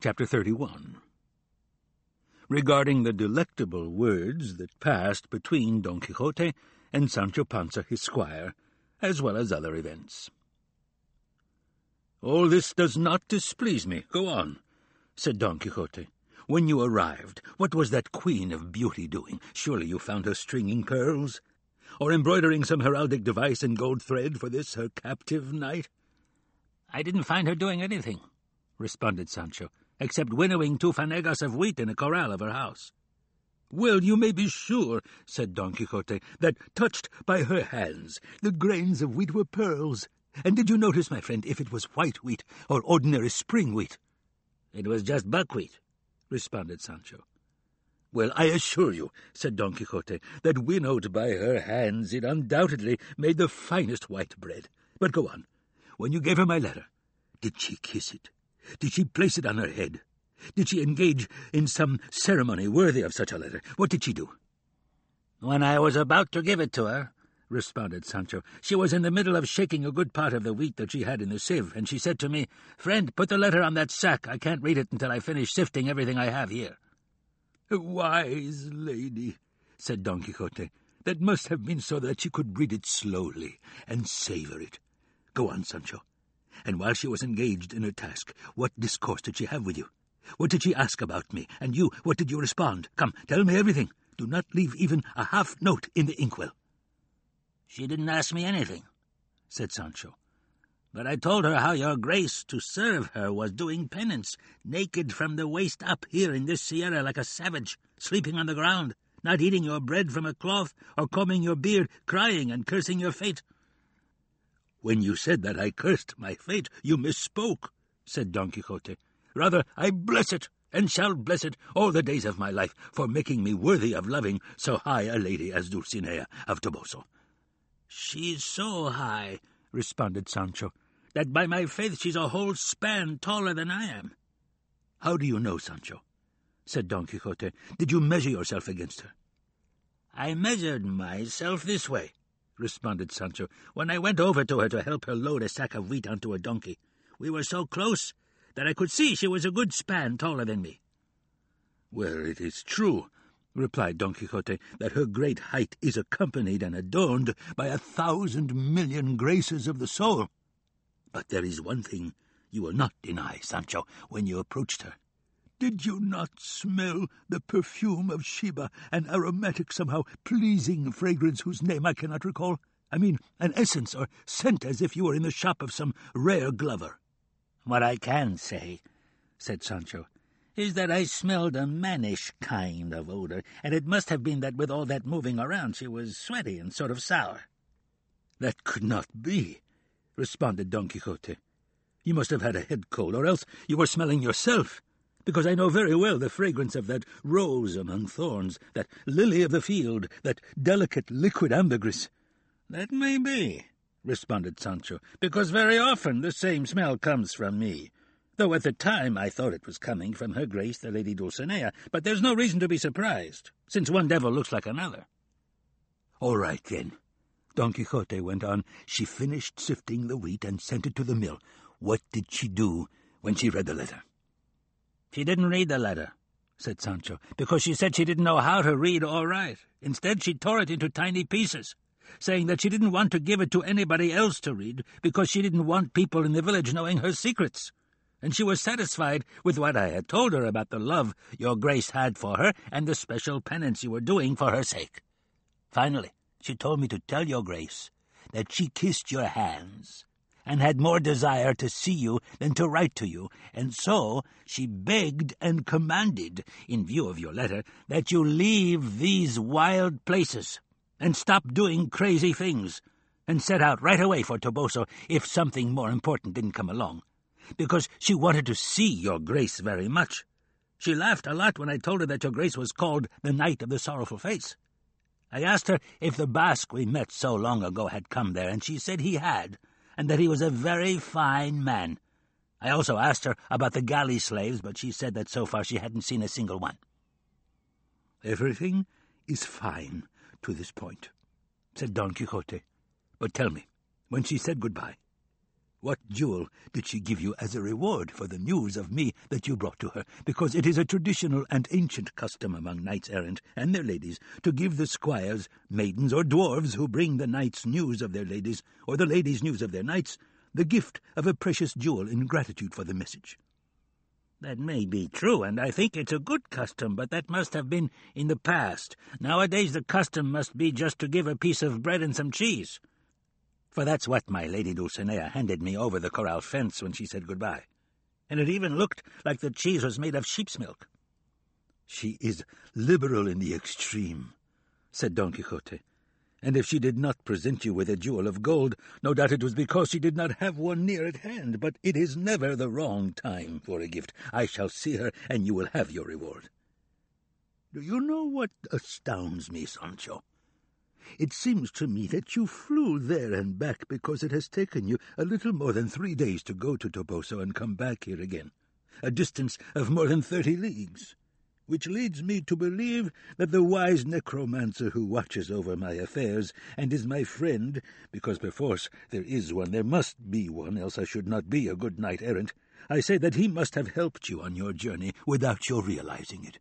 Chapter 31 Regarding the delectable words that passed between Don Quixote and Sancho Panza his squire, as well as other events. All this does not displease me. Go on, said Don Quixote. When you arrived, what was that queen of beauty doing? Surely you found her stringing pearls? Or embroidering some heraldic device in gold thread for this her captive knight? I didn't find her doing anything, responded Sancho except winnowing two fanegas of wheat in a corral of her house. Well, you may be sure, said Don Quixote, that touched by her hands the grains of wheat were pearls. And did you notice, my friend, if it was white wheat or ordinary spring wheat? It was just buckwheat, responded Sancho. Well, I assure you, said Don Quixote, that winnowed by her hands it undoubtedly made the finest white bread. But go on. When you gave her my letter, did she kiss it? Did she place it on her head? Did she engage in some ceremony worthy of such a letter? What did she do? When I was about to give it to her, responded Sancho, she was in the middle of shaking a good part of the wheat that she had in the sieve, and she said to me, Friend, put the letter on that sack. I can't read it until I finish sifting everything I have here. Wise lady, said Don Quixote. That must have been so that she could read it slowly and savour it. Go on, Sancho. And while she was engaged in her task, what discourse did she have with you? What did she ask about me? And you, what did you respond? Come, tell me everything. Do not leave even a half note in the inkwell. She didn't ask me anything, said Sancho. But I told her how your grace to serve her was doing penance, naked from the waist up here in this sierra like a savage, sleeping on the ground, not eating your bread from a cloth, or combing your beard, crying and cursing your fate. When you said that I cursed my fate, you misspoke, said Don Quixote. Rather, I bless it, and shall bless it all the days of my life, for making me worthy of loving so high a lady as Dulcinea of Toboso. She's so high, responded Sancho, that by my faith she's a whole span taller than I am. How do you know, Sancho? said Don Quixote. Did you measure yourself against her? I measured myself this way, responded Sancho, when I went over to her to help her load a sack of wheat onto a donkey. We were so close that I could see she was a good span taller than me. Well, it is true, replied Don Quixote, that her great height is accompanied and adorned by a thousand million graces of the soul. But there is one thing you will not deny, Sancho, when you approached her. Did you not smell the perfume of Sheba, an aromatic, somehow pleasing fragrance whose name I cannot recall? I mean, an essence or scent as if you were in the shop of some rare glover. What I can say, said Sancho, is that I smelled a mannish kind of odour, and it must have been that with all that moving around she was sweaty and sort of sour. That could not be, responded Don Quixote. You must have had a head cold, or else you were smelling yourself because I know very well the fragrance of that rose among thorns, that lily of the field, that delicate liquid ambergris. That may be, responded Sancho, because very often the same smell comes from me, though at the time I thought it was coming from her grace the Lady Dulcinea, but there's no reason to be surprised, since one devil looks like another. All right, then. Don Quixote went on. She finished sifting the wheat and sent it to the mill. What did she do when she read the letter? She didn't read the letter, said Sancho, because she said she didn't know how to read or write. Instead, she tore it into tiny pieces, saying that she didn't want to give it to anybody else to read because she didn't want people in the village knowing her secrets. And she was satisfied with what I had told her about the love your grace had for her and the special penance you were doing for her sake. Finally, she told me to tell your grace that she kissed your hands and had more desire to see you than to write to you, and so she begged and commanded, in view of your letter, that you leave these wild places and stop doing crazy things, and set out right away for Toboso if something more important didn't come along, because she wanted to see your grace very much. She laughed a lot when I told her that your grace was called the Knight of the Sorrowful Face. I asked her if the Basque we met so long ago had come there, and she said he had, and that he was a very fine man. I also asked her about the galley slaves, but she said that so far she hadn't seen a single one. Everything is fine to this point, said Don Quixote. But tell me, when she said goodbye, What jewel did she give you as a reward for the news of me that you brought to her? Because it is a traditional and ancient custom among knights errant and their ladies to give the squires, maidens, or dwarfs who bring the knights news of their ladies, or the ladies news of their knights, the gift of a precious jewel in gratitude for the message. That may be true, and I think it's a good custom, but that must have been in the past. Nowadays the custom must be just to give a piece of bread and some cheese for that's what my lady Dulcinea handed me over the corral fence when she said goodbye, and it even looked like the cheese was made of sheep's milk. She is liberal in the extreme, said Don Quixote, and if she did not present you with a jewel of gold, no doubt it was because she did not have one near at hand, but it is never the wrong time for a gift. I shall see her, and you will have your reward. Do you know what astounds me, Sancho? It seems to me that you flew there and back because it has taken you a little more than three days to go to Toboso and come back here again, a distance of more than thirty leagues, which leads me to believe that the wise necromancer who watches over my affairs and is my friend, because perforce there is one, there must be one, else I should not be a good knight errant, I say that he must have helped you on your journey without your realizing it.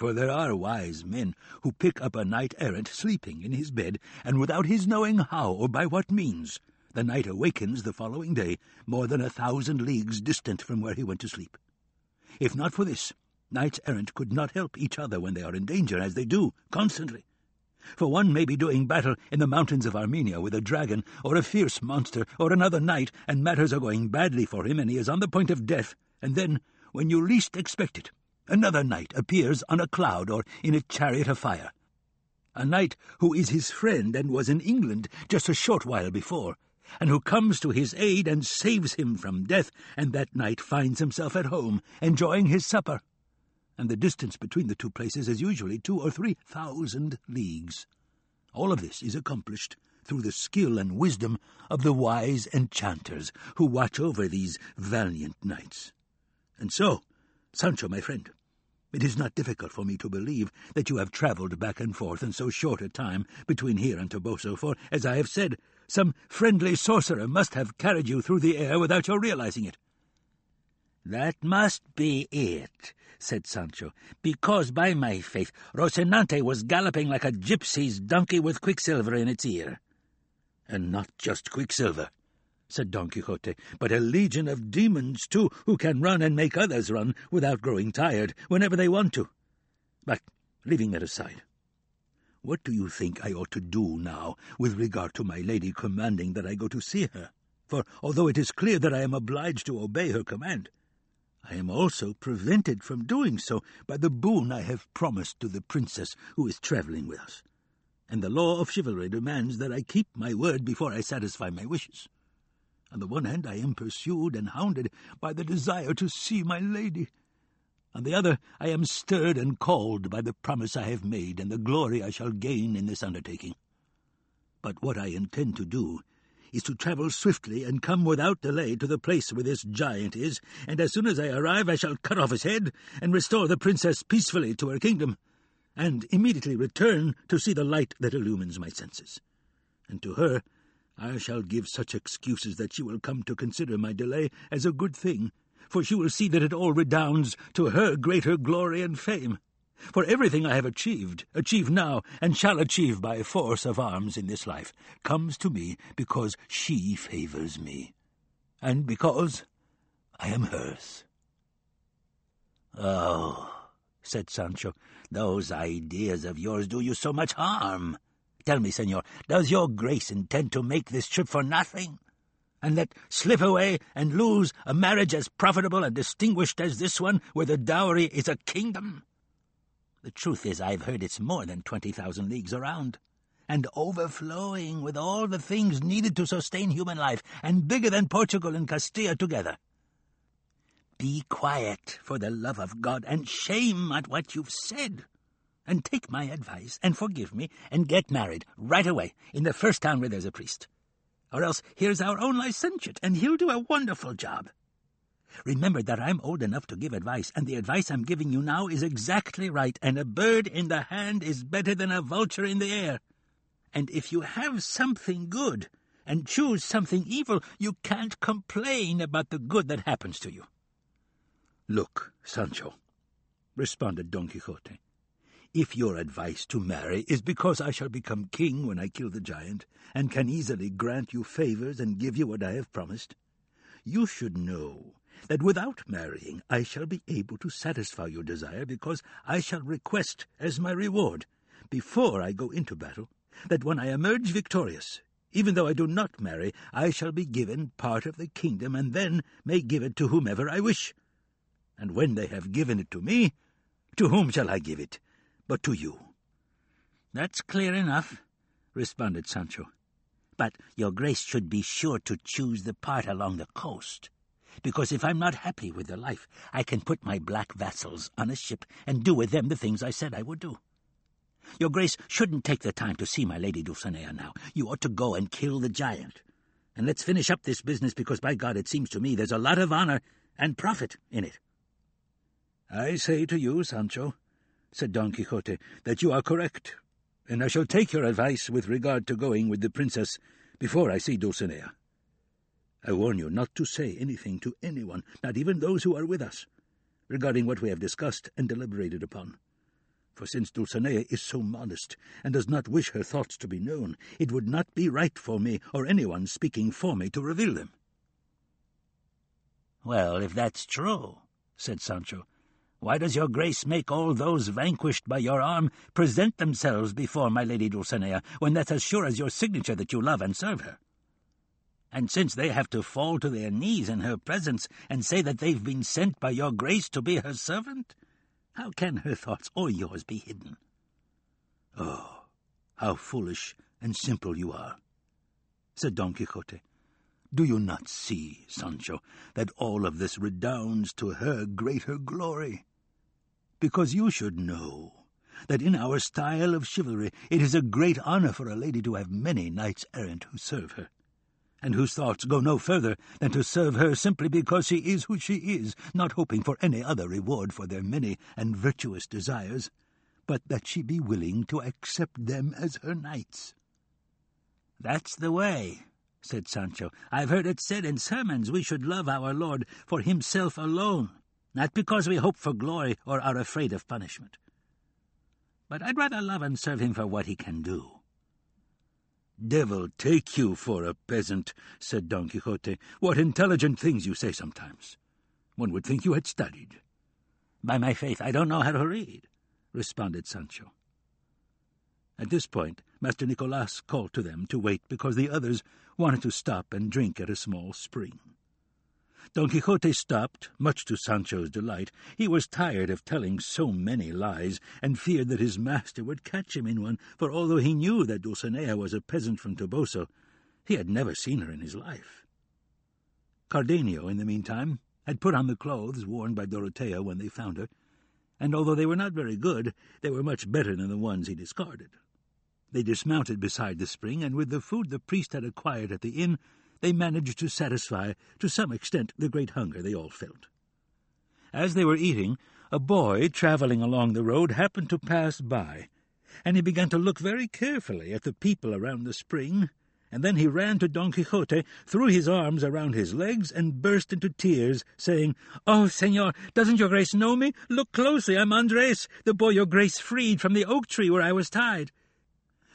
For there are wise men who pick up a knight errant sleeping in his bed, and without his knowing how or by what means, the knight awakens the following day more than a thousand leagues distant from where he went to sleep. If not for this, knights errant could not help each other when they are in danger, as they do constantly. For one may be doing battle in the mountains of Armenia with a dragon, or a fierce monster, or another knight, and matters are going badly for him, and he is on the point of death, and then, when you least expect it, Another knight appears on a cloud or in a chariot of fire. A knight who is his friend and was in England just a short while before, and who comes to his aid and saves him from death, and that knight finds himself at home, enjoying his supper. And the distance between the two places is usually two or three thousand leagues. All of this is accomplished through the skill and wisdom of the wise enchanters who watch over these valiant knights. And so, Sancho, my friend, it is not difficult for me to believe that you have travelled back and forth in so short a time between here and Toboso, for, as I have said, some friendly sorcerer must have carried you through the air without your realizing it. That must be it, said Sancho, because, by my faith, Rocinante was galloping like a gypsy's donkey with quicksilver in its ear. And not just quicksilver, said Don Quixote, but a legion of demons, too, who can run and make others run without growing tired whenever they want to. But leaving that aside, what do you think I ought to do now with regard to my lady commanding that I go to see her? For although it is clear that I am obliged to obey her command, I am also prevented from doing so by the boon I have promised to the princess who is travelling with us, and the law of chivalry demands that I keep my word before I satisfy my wishes. On the one hand, I am pursued and hounded by the desire to see my lady. On the other, I am stirred and called by the promise I have made and the glory I shall gain in this undertaking. But what I intend to do is to travel swiftly and come without delay to the place where this giant is, and as soon as I arrive I shall cut off his head and restore the princess peacefully to her kingdom, and immediately return to see the light that illumines my senses. And to her I shall give such excuses that she will come to consider my delay as a good thing, for she will see that it all redounds to her greater glory and fame. For everything I have achieved, achieve now, and shall achieve by force of arms in this life, comes to me because she favours me, and because I am hers. Oh, said Sancho, those ideas of yours do you so much harm. Tell me, senor, does your grace intend to make this trip for nothing? And let slip away and lose a marriage as profitable and distinguished as this one, where the dowry is a kingdom? The truth is, I've heard it's more than twenty thousand leagues around, and overflowing with all the things needed to sustain human life, and bigger than Portugal and Castilla together. Be quiet, for the love of God, and shame at what you've said and take my advice and forgive me and get married right away in the first town where there's a priest. Or else here's our own licentiate, and he'll do a wonderful job. Remember that I'm old enough to give advice, and the advice I'm giving you now is exactly right, and a bird in the hand is better than a vulture in the air. And if you have something good, and choose something evil, you can't complain about the good that happens to you. Look, Sancho, responded Don Quixote, if your advice to marry is because I shall become king when I kill the giant, and can easily grant you favours and give you what I have promised, you should know that without marrying I shall be able to satisfy your desire because I shall request as my reward, before I go into battle, that when I emerge victorious, even though I do not marry, I shall be given part of the kingdom, and then may give it to whomever I wish. And when they have given it to me, to whom shall I give it but to you? That's clear enough, responded Sancho. But your grace should be sure to choose the part along the coast because if I'm not happy with the life, I can put my black vassals on a ship and do with them the things I said I would do. Your Grace shouldn't take the time to see my lady Dulcinea now. You ought to go and kill the giant. And let's finish up this business, because by God it seems to me there's a lot of honor and profit in it. I say to you, Sancho, said Don Quixote, that you are correct, and I shall take your advice with regard to going with the princess before I see Dulcinea. I warn you not to say anything to anyone, not even those who are with us, regarding what we have discussed and deliberated upon. For since Dulcinea is so modest, and does not wish her thoughts to be known, it would not be right for me, or anyone speaking for me, to reveal them. Well, if that's true, said Sancho, why does your grace make all those vanquished by your arm present themselves before my lady Dulcinea, when that's as sure as your signature that you love and serve her? and since they have to fall to their knees in her presence and say that they've been sent by your grace to be her servant, how can her thoughts or yours be hidden? Oh, how foolish and simple you are, said Don Quixote. Do you not see, Sancho, that all of this redounds to her greater glory? Because you should know that in our style of chivalry it is a great honour for a lady to have many knights errant who serve her and whose thoughts go no further than to serve her simply because she is who she is, not hoping for any other reward for their many and virtuous desires, but that she be willing to accept them as her knights. That's the way, said Sancho. I've heard it said in sermons we should love our Lord for himself alone, not because we hope for glory or are afraid of punishment. But I'd rather love and serve him for what he can do Devil take you for a peasant, said Don Quixote. What intelligent things you say sometimes. One would think you had studied. By my faith, I don't know how to read, responded Sancho. At this point, Master Nicolas called to them to wait because the others wanted to stop and drink at a small spring. Don Quixote stopped, much to Sancho's delight. He was tired of telling so many lies, and feared that his master would catch him in one, for although he knew that Dulcinea was a peasant from Toboso, he had never seen her in his life. Cardenio, in the meantime, had put on the clothes worn by Dorotea when they found her, and although they were not very good, they were much better than the ones he discarded. They dismounted beside the spring, and with the food the priest had acquired at the inn, they managed to satisfy, to some extent, the great hunger they all felt. As they were eating, a boy travelling along the road happened to pass by, and he began to look very carefully at the people around the spring, and then he ran to Don Quixote, threw his arms around his legs, and burst into tears, saying, "Oh, senor, doesn't your grace know me? Look closely, I'm Andres, the boy your grace freed from the oak tree where I was tied."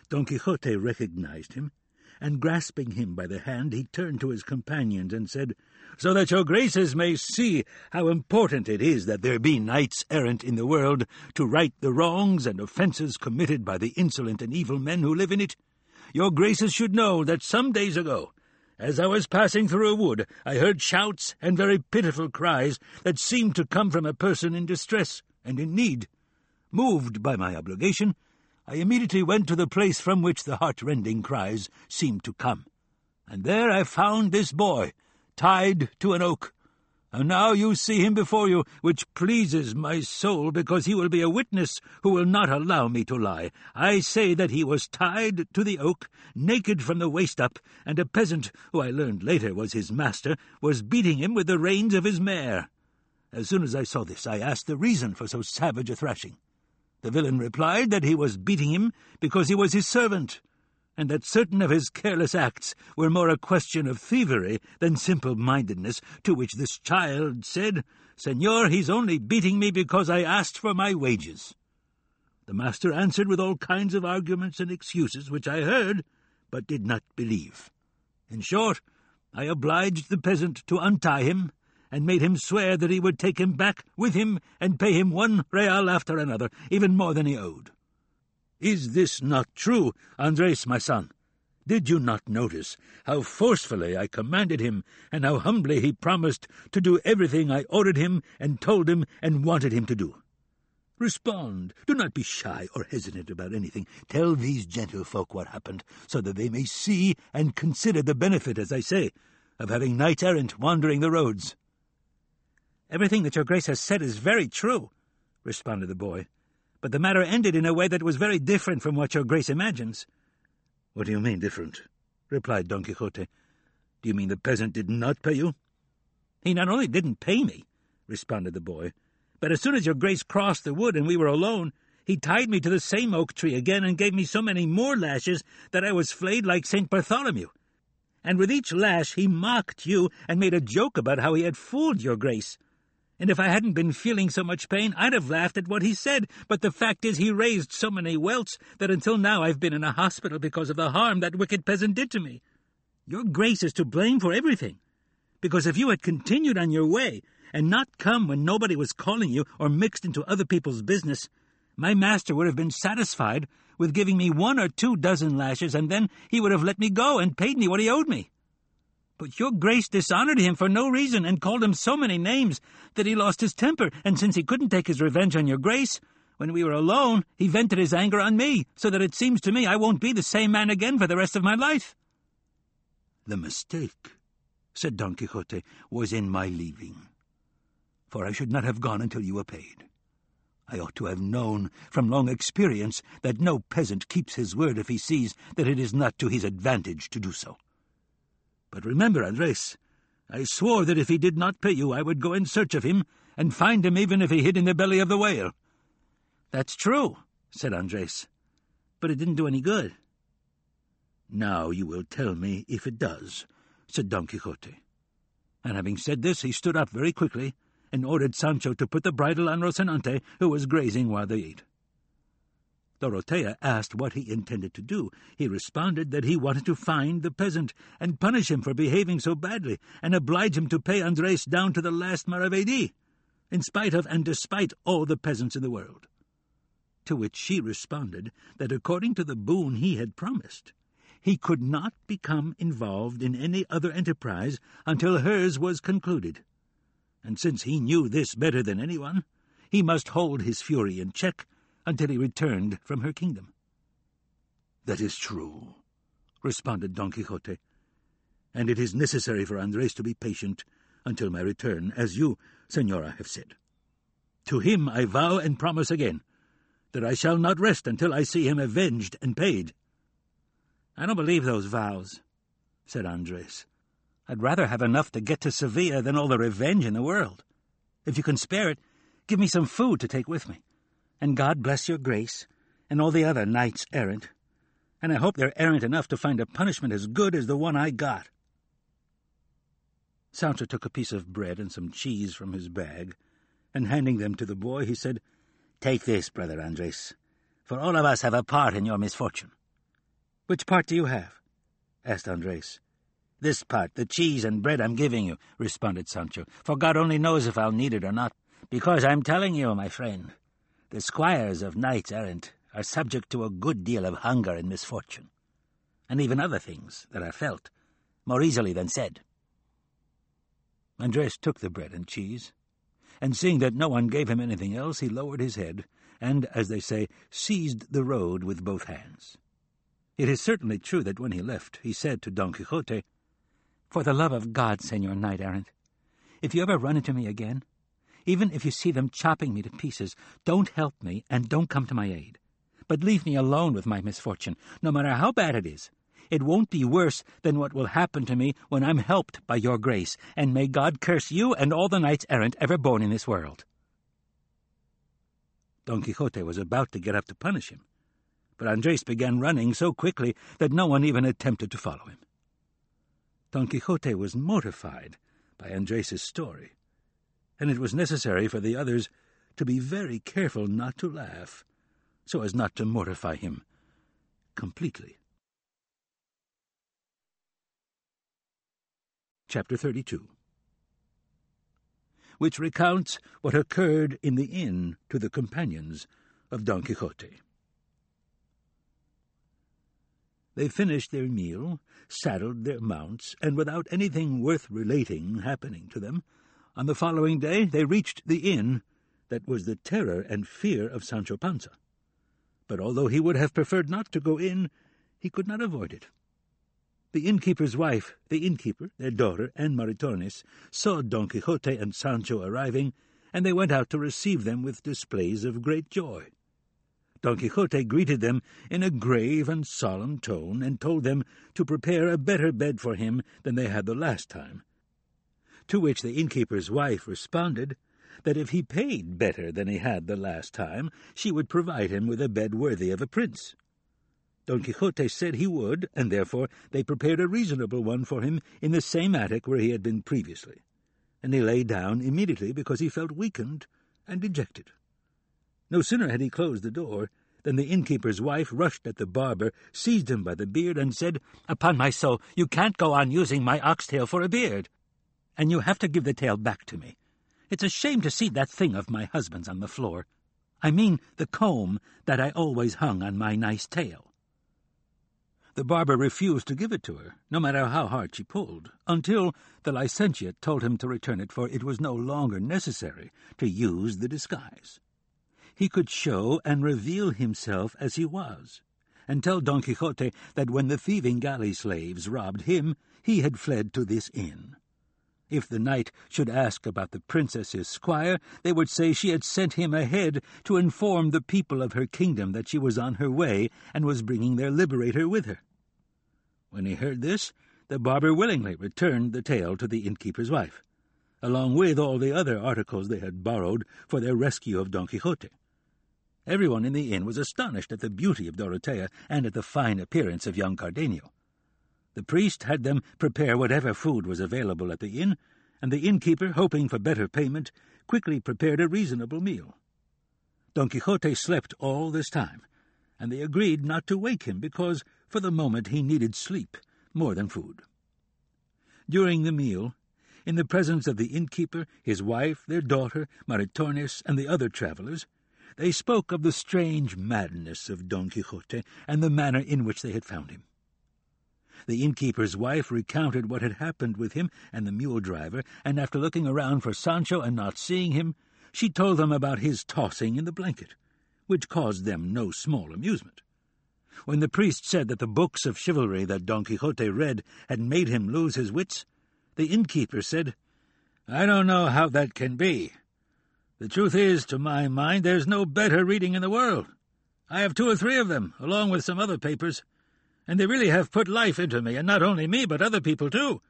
Don Quixote recognized him, and grasping him by the hand, he turned to his companions and said, So that your graces may see how important it is that there be knights errant in the world to right the wrongs and offences committed by the insolent and evil men who live in it, your graces should know that some days ago, as I was passing through a wood, I heard shouts and very pitiful cries that seemed to come from a person in distress and in need. Moved by my obligation, I immediately went to the place from which the heart-rending cries seemed to come, and there I found this boy, tied to an oak. And now you see him before you, which pleases my soul, because he will be a witness who will not allow me to lie. I say that he was tied to the oak, naked from the waist up, and a peasant, who I learned later was his master, was beating him with the reins of his mare. As soon as I saw this, I asked the reason for so savage a thrashing. The villain replied that he was beating him because he was his servant, and that certain of his careless acts were more a question of thievery than simple-mindedness, to which this child said, Senor, he's only beating me because I asked for my wages. The master answered with all kinds of arguments and excuses, which I heard, but did not believe. In short, I obliged the peasant to untie him, and made him swear that he would take him back with him and pay him one real after another, even more than he owed. Is this not true, Andres, my son? Did you not notice how forcefully I commanded him, and how humbly he promised to do everything I ordered him and told him and wanted him to do? Respond. Do not be shy or hesitant about anything. Tell these gentlefolk what happened, so that they may see and consider the benefit, as I say, of having knight errant wandering the roads. Everything that your grace has said is very true, responded the boy but the matter ended in a way that was very different from what your grace imagines. What do you mean, different? replied Don Quixote. Do you mean the peasant did not pay you? He not only didn't pay me, responded the boy, but as soon as your grace crossed the wood and we were alone, he tied me to the same oak tree again and gave me so many more lashes that I was flayed like St. Bartholomew. And with each lash he mocked you and made a joke about how he had fooled your grace and if I hadn't been feeling so much pain, I'd have laughed at what he said. But the fact is, he raised so many welts that until now I've been in a hospital because of the harm that wicked peasant did to me. Your grace is to blame for everything. Because if you had continued on your way, and not come when nobody was calling you or mixed into other people's business, my master would have been satisfied with giving me one or two dozen lashes, and then he would have let me go and paid me what he owed me. But your grace dishonored him for no reason and called him so many names that he lost his temper, and since he couldn't take his revenge on your grace, when we were alone, he vented his anger on me, so that it seems to me I won't be the same man again for the rest of my life. The mistake, said Don Quixote, was in my leaving, for I should not have gone until you were paid. I ought to have known from long experience that no peasant keeps his word if he sees that it is not to his advantage to do so. But remember, Andres, I swore that if he did not pay you, I would go in search of him and find him even if he hid in the belly of the whale. That's true, said Andres, but it didn't do any good. Now you will tell me if it does, said Don Quixote. And having said this, he stood up very quickly and ordered Sancho to put the bridle on Rocinante, who was grazing while they ate. Dorotea asked what he intended to do. He responded that he wanted to find the peasant and punish him for behaving so badly, and oblige him to pay Andres down to the last maravedi, in spite of and despite all the peasants in the world. To which she responded that according to the boon he had promised, he could not become involved in any other enterprise until hers was concluded. And since he knew this better than anyone, he must hold his fury in check until he returned from her kingdom. That is true, responded Don Quixote, and it is necessary for Andres to be patient until my return, as you, Senora, have said. To him I vow and promise again that I shall not rest until I see him avenged and paid. I don't believe those vows, said Andres. I'd rather have enough to get to Sevilla than all the revenge in the world. If you can spare it, give me some food to take with me and God bless your grace, and all the other knights errant, and I hope they're errant enough to find a punishment as good as the one I got. Sancho took a piece of bread and some cheese from his bag, and handing them to the boy, he said, Take this, brother Andres, for all of us have a part in your misfortune. Which part do you have? asked Andres. This part, the cheese and bread I'm giving you, responded Sancho, for God only knows if I'll need it or not. Because I'm telling you, my friend, the squires of knights errant are subject to a good deal of hunger and misfortune, and even other things that are felt more easily than said. Andres took the bread and cheese, and seeing that no one gave him anything else, he lowered his head, and, as they say, seized the road with both hands. It is certainly true that when he left, he said to Don Quixote, For the love of God, Senor Knight Errant, if you ever run into me again, even if you see them chopping me to pieces, don't help me and don't come to my aid. But leave me alone with my misfortune, no matter how bad it is. It won't be worse than what will happen to me when I'm helped by your grace, and may God curse you and all the knights errant ever born in this world. Don Quixote was about to get up to punish him, but Andres began running so quickly that no one even attempted to follow him. Don Quixote was mortified by Andres's story, and it was necessary for the others to be very careful not to laugh, so as not to mortify him completely. Chapter 32 Which recounts what occurred in the inn to the companions of Don Quixote. They finished their meal, saddled their mounts, and without anything worth relating happening to them, on the following day they reached the inn that was the terror and fear of Sancho Panza. But although he would have preferred not to go in, he could not avoid it. The innkeeper's wife, the innkeeper, their daughter, and Maritornes saw Don Quixote and Sancho arriving, and they went out to receive them with displays of great joy. Don Quixote greeted them in a grave and solemn tone, and told them to prepare a better bed for him than they had the last time. To which the innkeeper's wife responded that if he paid better than he had the last time, she would provide him with a bed worthy of a prince. Don Quixote said he would, and therefore they prepared a reasonable one for him in the same attic where he had been previously, and he lay down immediately because he felt weakened and dejected. No sooner had he closed the door than the innkeeper's wife rushed at the barber, seized him by the beard, and said, Upon my soul, you can't go on using my oxtail for a beard, and you have to give the tail back to me. It's a shame to see that thing of my husband's on the floor. I mean the comb that I always hung on my nice tail. The barber refused to give it to her, no matter how hard she pulled, until the licentiate told him to return it, for it was no longer necessary to use the disguise he could show and reveal himself as he was, and tell Don Quixote that when the thieving galley slaves robbed him, he had fled to this inn. If the knight should ask about the princess's squire, they would say she had sent him ahead to inform the people of her kingdom that she was on her way and was bringing their liberator with her. When he heard this, the barber willingly returned the tail to the innkeeper's wife, along with all the other articles they had borrowed for their rescue of Don Quixote. Everyone in the inn was astonished at the beauty of Dorotea and at the fine appearance of young Cardenio. The priest had them prepare whatever food was available at the inn, and the innkeeper, hoping for better payment, quickly prepared a reasonable meal. Don Quixote slept all this time, and they agreed not to wake him because, for the moment, he needed sleep more than food. During the meal, in the presence of the innkeeper, his wife, their daughter, Maritornes, and the other travellers, they spoke of the strange madness of Don Quixote and the manner in which they had found him. The innkeeper's wife recounted what had happened with him and the mule driver, and after looking around for Sancho and not seeing him, she told them about his tossing in the blanket, which caused them no small amusement. When the priest said that the books of chivalry that Don Quixote read had made him lose his wits, the innkeeper said, I don't know how that can be. The truth is, to my mind, there's no better reading in the world. I have two or three of them, along with some other papers, and they really have put life into me, and not only me, but other people too.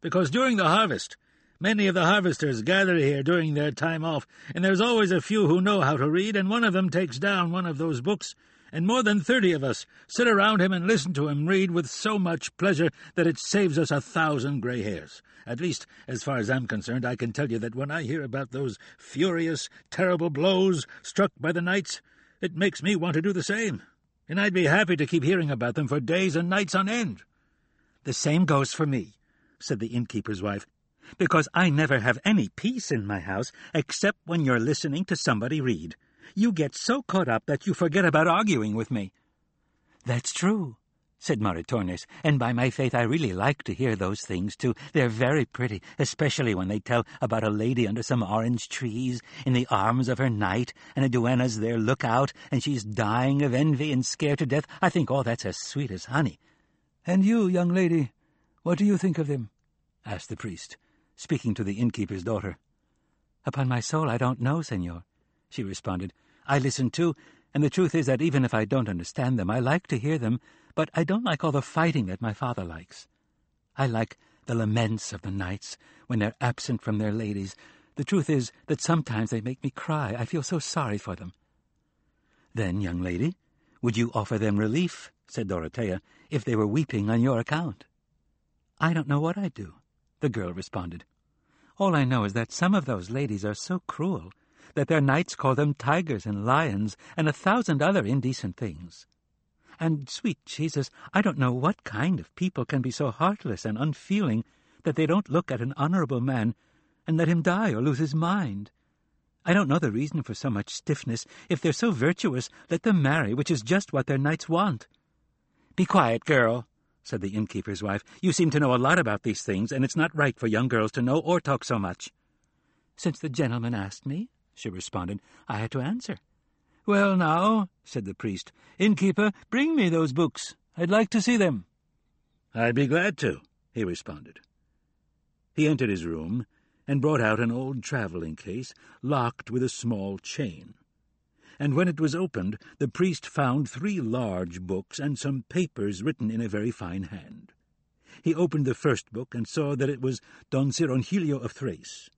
Because during the harvest, many of the harvesters gather here during their time off, and there's always a few who know how to read, and one of them takes down one of those books, and more than thirty of us sit around him and listen to him read with so much pleasure that it saves us a thousand grey hairs. At least, as far as I'm concerned, I can tell you that when I hear about those furious, terrible blows struck by the knights, it makes me want to do the same, and I'd be happy to keep hearing about them for days and nights on end. The same goes for me, said the innkeeper's wife, because I never have any peace in my house except when you're listening to somebody read. You get so caught up that you forget about arguing with me. That's true, said Maritornes, and by my faith I really like to hear those things too. They're very pretty, especially when they tell about a lady under some orange trees, in the arms of her knight, and a duenna's there look out, and she's dying of envy and scared to death. I think all that's as sweet as honey. And you, young lady, what do you think of them? asked the priest, speaking to the innkeeper's daughter. Upon my soul, I don't know, senor, she responded. I listen too, and the truth is that even if I don't understand them, I like to hear them, but I don't like all the fighting that my father likes. I like the laments of the knights when they're absent from their ladies. The truth is that sometimes they make me cry. I feel so sorry for them. Then, young lady, Would you offer them relief, said Dorotea, if they were weeping on your account? I don't know what I'd do, the girl responded. All I know is that some of those ladies are so cruel that their knights call them tigers and lions and a thousand other indecent things. And, sweet Jesus, I don't know what kind of people can be so heartless and unfeeling that they don't look at an honourable man and let him die or lose his mind. I don't know the reason for so much stiffness. If they're so virtuous, let them marry, which is just what their knights want. Be quiet, girl, said the innkeeper's wife. You seem to know a lot about these things, and it's not right for young girls to know or talk so much. Since the gentleman asked me, she responded, I had to answer. Well, now, said the priest, innkeeper, bring me those books. I'd like to see them. I'd be glad to, he responded. He entered his room and brought out an old travelling case locked with a small chain. And when it was opened, the priest found three large books and some papers written in a very fine hand. He opened the first book and saw that it was Don Cirongilio of Thrace,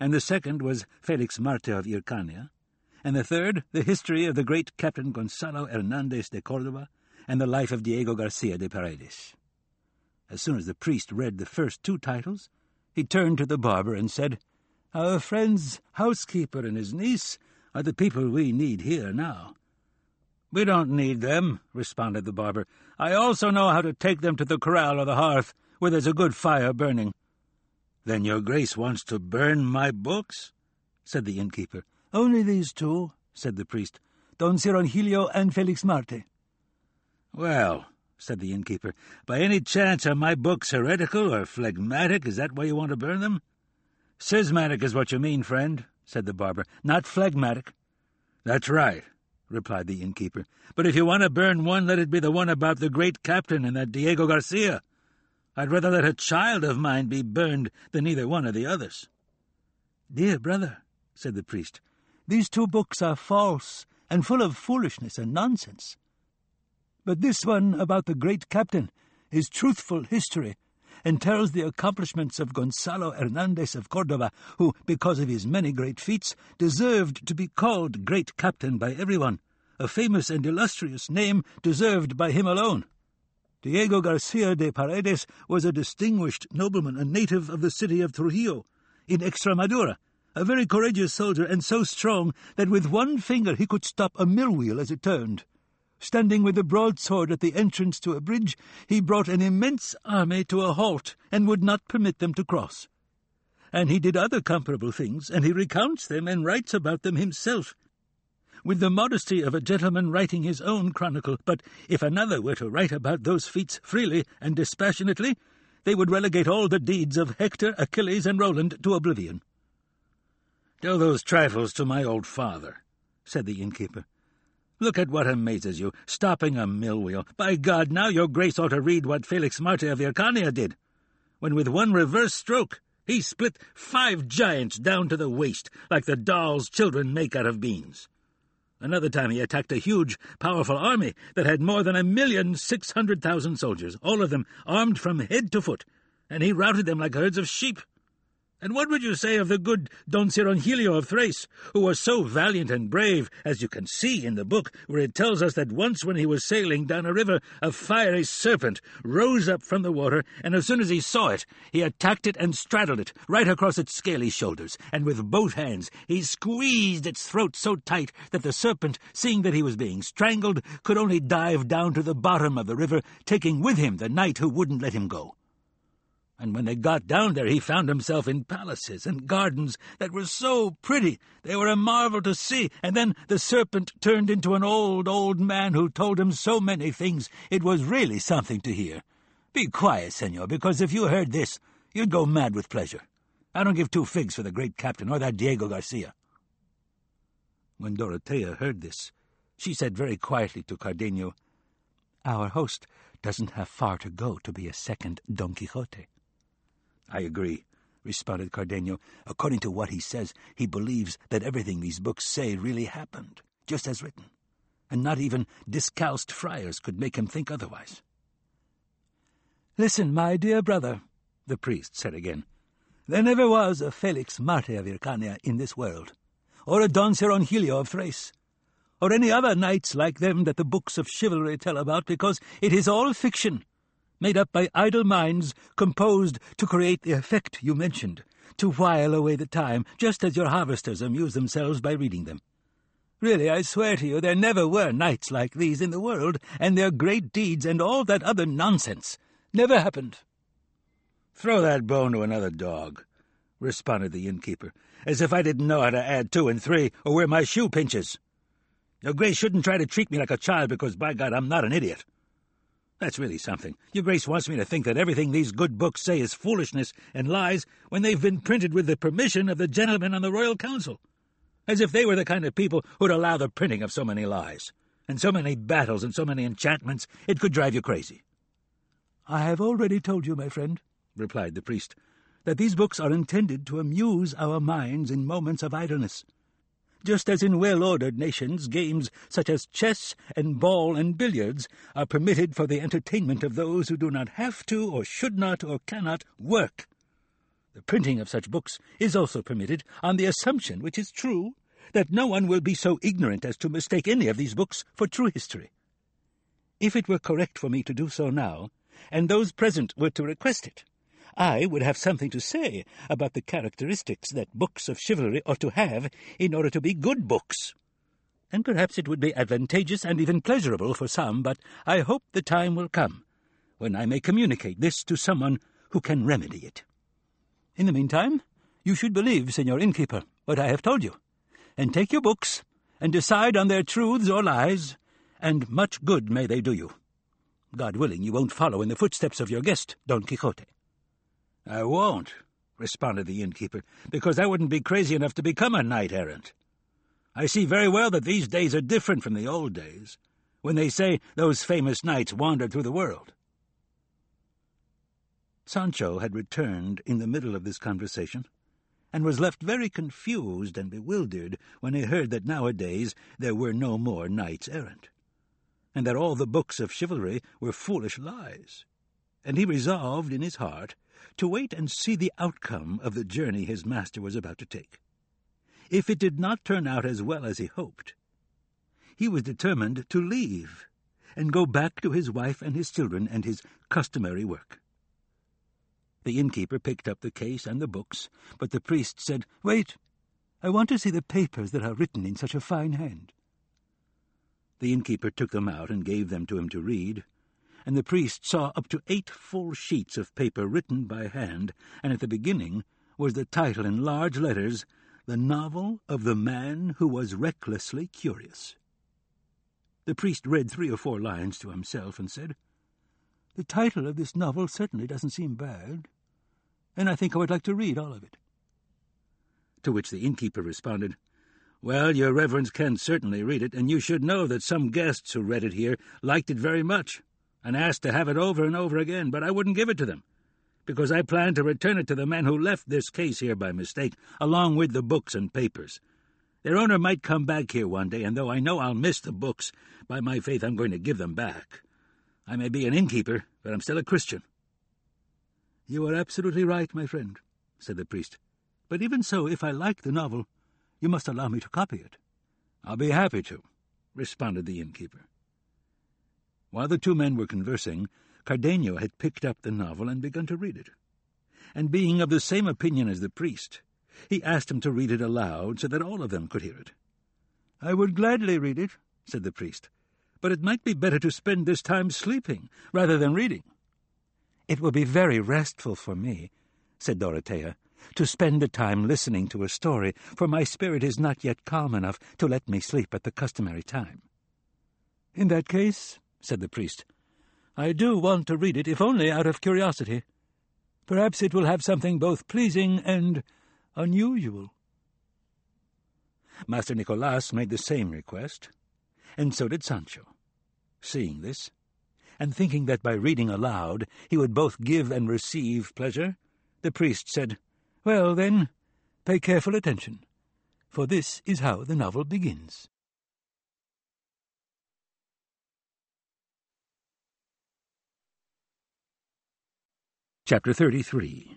and the second was Felix Marte of Hircania, and the third the history of the great Captain Gonzalo Hernandez de Cordova and the life of Diego Garcia de Paredes. As soon as the priest read the first two titles, he turned to the barber and said, Our friend's housekeeper and his niece are the people we need here now. We don't need them, responded the barber. I also know how to take them to the corral or the hearth, where there's a good fire burning. Then your grace wants to burn my books? said the innkeeper. Only these two, said the priest, Don Cirongilio and Felix Marte. Well, said the innkeeper. By any chance are my books heretical or phlegmatic? Is that why you want to burn them? Schismatic is what you mean, friend, said the barber, not phlegmatic. That's right, replied the innkeeper. But if you want to burn one, let it be the one about the great captain and that Diego Garcia. I'd rather let a child of mine be burned than either one of the others. Dear brother, said the priest, these two books are false and full of foolishness and nonsense. But this one about the great captain is truthful history, and tells the accomplishments of Gonzalo Hernandez of Cordova, who, because of his many great feats, deserved to be called great captain by everyone, a famous and illustrious name deserved by him alone. Diego Garcia de Paredes was a distinguished nobleman, a native of the city of Trujillo, in Extremadura, a very courageous soldier, and so strong that with one finger he could stop a mill wheel as it turned. Standing with a broadsword at the entrance to a bridge, he brought an immense army to a halt, and would not permit them to cross. And he did other comparable things, and he recounts them and writes about them himself, with the modesty of a gentleman writing his own chronicle. But if another were to write about those feats freely and dispassionately, they would relegate all the deeds of Hector, Achilles, and Roland to oblivion. Tell those trifles to my old father, said the innkeeper. Look at what amazes you, stopping a mill wheel. By God, now your grace ought to read what Felix Marte of Hircania did, when with one reverse stroke he split five giants down to the waist, like the dolls children make out of beans. Another time he attacked a huge, powerful army that had more than a million six hundred thousand soldiers, all of them armed from head to foot, and he routed them like herds of sheep. And what would you say of the good Don Cirongilio of Thrace, who was so valiant and brave, as you can see in the book, where it tells us that once when he was sailing down a river, a fiery serpent rose up from the water, and as soon as he saw it, he attacked it and straddled it right across its scaly shoulders, and with both hands he squeezed its throat so tight that the serpent, seeing that he was being strangled, could only dive down to the bottom of the river, taking with him the knight who wouldn't let him go and when they got down there he found himself in palaces and gardens that were so pretty they were a marvel to see, and then the serpent turned into an old, old man who told him so many things it was really something to hear. Be quiet, senor, because if you heard this, you'd go mad with pleasure. I don't give two figs for the great captain or that Diego Garcia. When Dorotea heard this, she said very quietly to Cardenio, Our host doesn't have far to go to be a second Don Quixote. I agree, responded Cardenio. According to what he says, he believes that everything these books say really happened, just as written, and not even discalced friars could make him think otherwise. Listen, my dear brother, the priest said again. There never was a Felix Marte of Hircania in this world, or a Don Cirongilio of Thrace, or any other knights like them that the books of chivalry tell about, because it is all fiction, made up by idle minds, composed to create the effect you mentioned, to while away the time, just as your harvesters amuse themselves by reading them. Really, I swear to you, there never were knights like these in the world, and their great deeds and all that other nonsense never happened. Throw that bone to another dog, responded the innkeeper, as if I didn't know how to add two and three or where my shoe pinches. Your Grace shouldn't try to treat me like a child because, by God, I'm not an idiot. That's really something. Your Grace wants me to think that everything these good books say is foolishness and lies when they've been printed with the permission of the gentlemen on the Royal Council. As if they were the kind of people who'd allow the printing of so many lies, and so many battles and so many enchantments, it could drive you crazy. I have already told you, my friend, replied the priest, that these books are intended to amuse our minds in moments of idleness. Just as in well-ordered nations, games such as chess and ball and billiards are permitted for the entertainment of those who do not have to, or should not, or cannot work. The printing of such books is also permitted on the assumption, which is true, that no one will be so ignorant as to mistake any of these books for true history. If it were correct for me to do so now, and those present were to request it, I would have something to say about the characteristics that books of chivalry ought to have in order to be good books. And perhaps it would be advantageous and even pleasurable for some, but I hope the time will come when I may communicate this to someone who can remedy it. In the meantime, you should believe, Senor Innkeeper, what I have told you, and take your books, and decide on their truths or lies, and much good may they do you. God willing, you won't follow in the footsteps of your guest, Don Quixote. I won't, responded the innkeeper, because I wouldn't be crazy enough to become a knight-errant. I see very well that these days are different from the old days, when they say those famous knights wandered through the world. Sancho had returned in the middle of this conversation, and was left very confused and bewildered when he heard that nowadays there were no more knights errant, and that all the books of chivalry were foolish lies. And he resolved in his heart to wait and see the outcome of the journey his master was about to take. If it did not turn out as well as he hoped, he was determined to leave and go back to his wife and his children and his customary work. The innkeeper picked up the case and the books, but the priest said, Wait, I want to see the papers that are written in such a fine hand. The innkeeper took them out and gave them to him to read, and the priest saw up to eight full sheets of paper written by hand, and at the beginning was the title in large letters, The Novel of the Man Who Was Recklessly Curious. The priest read three or four lines to himself and said, The title of this novel certainly doesn't seem bad, and I think I would like to read all of it. To which the innkeeper responded, Well, your reverence can certainly read it, and you should know that some guests who read it here liked it very much and asked to have it over and over again, but I wouldn't give it to them, because I planned to return it to the men who left this case here by mistake, along with the books and papers. Their owner might come back here one day, and though I know I'll miss the books, by my faith I'm going to give them back. I may be an innkeeper, but I'm still a Christian. You are absolutely right, my friend, said the priest. But even so, if I like the novel, you must allow me to copy it. I'll be happy to, responded the innkeeper. While the two men were conversing, Cardenio had picked up the novel and begun to read it. And being of the same opinion as the priest, he asked him to read it aloud so that all of them could hear it. I would gladly read it, said the priest, but it might be better to spend this time sleeping rather than reading. It will be very restful for me, said Dorotea, to spend the time listening to a story, for my spirit is not yet calm enough to let me sleep at the customary time. In that case, said the priest. I do want to read it, if only out of curiosity. Perhaps it will have something both pleasing and unusual. Master Nicolas made the same request, and so did Sancho. Seeing this, and thinking that by reading aloud he would both give and receive pleasure, the priest said, Well, then, pay careful attention, for this is how the novel begins. Chapter 33,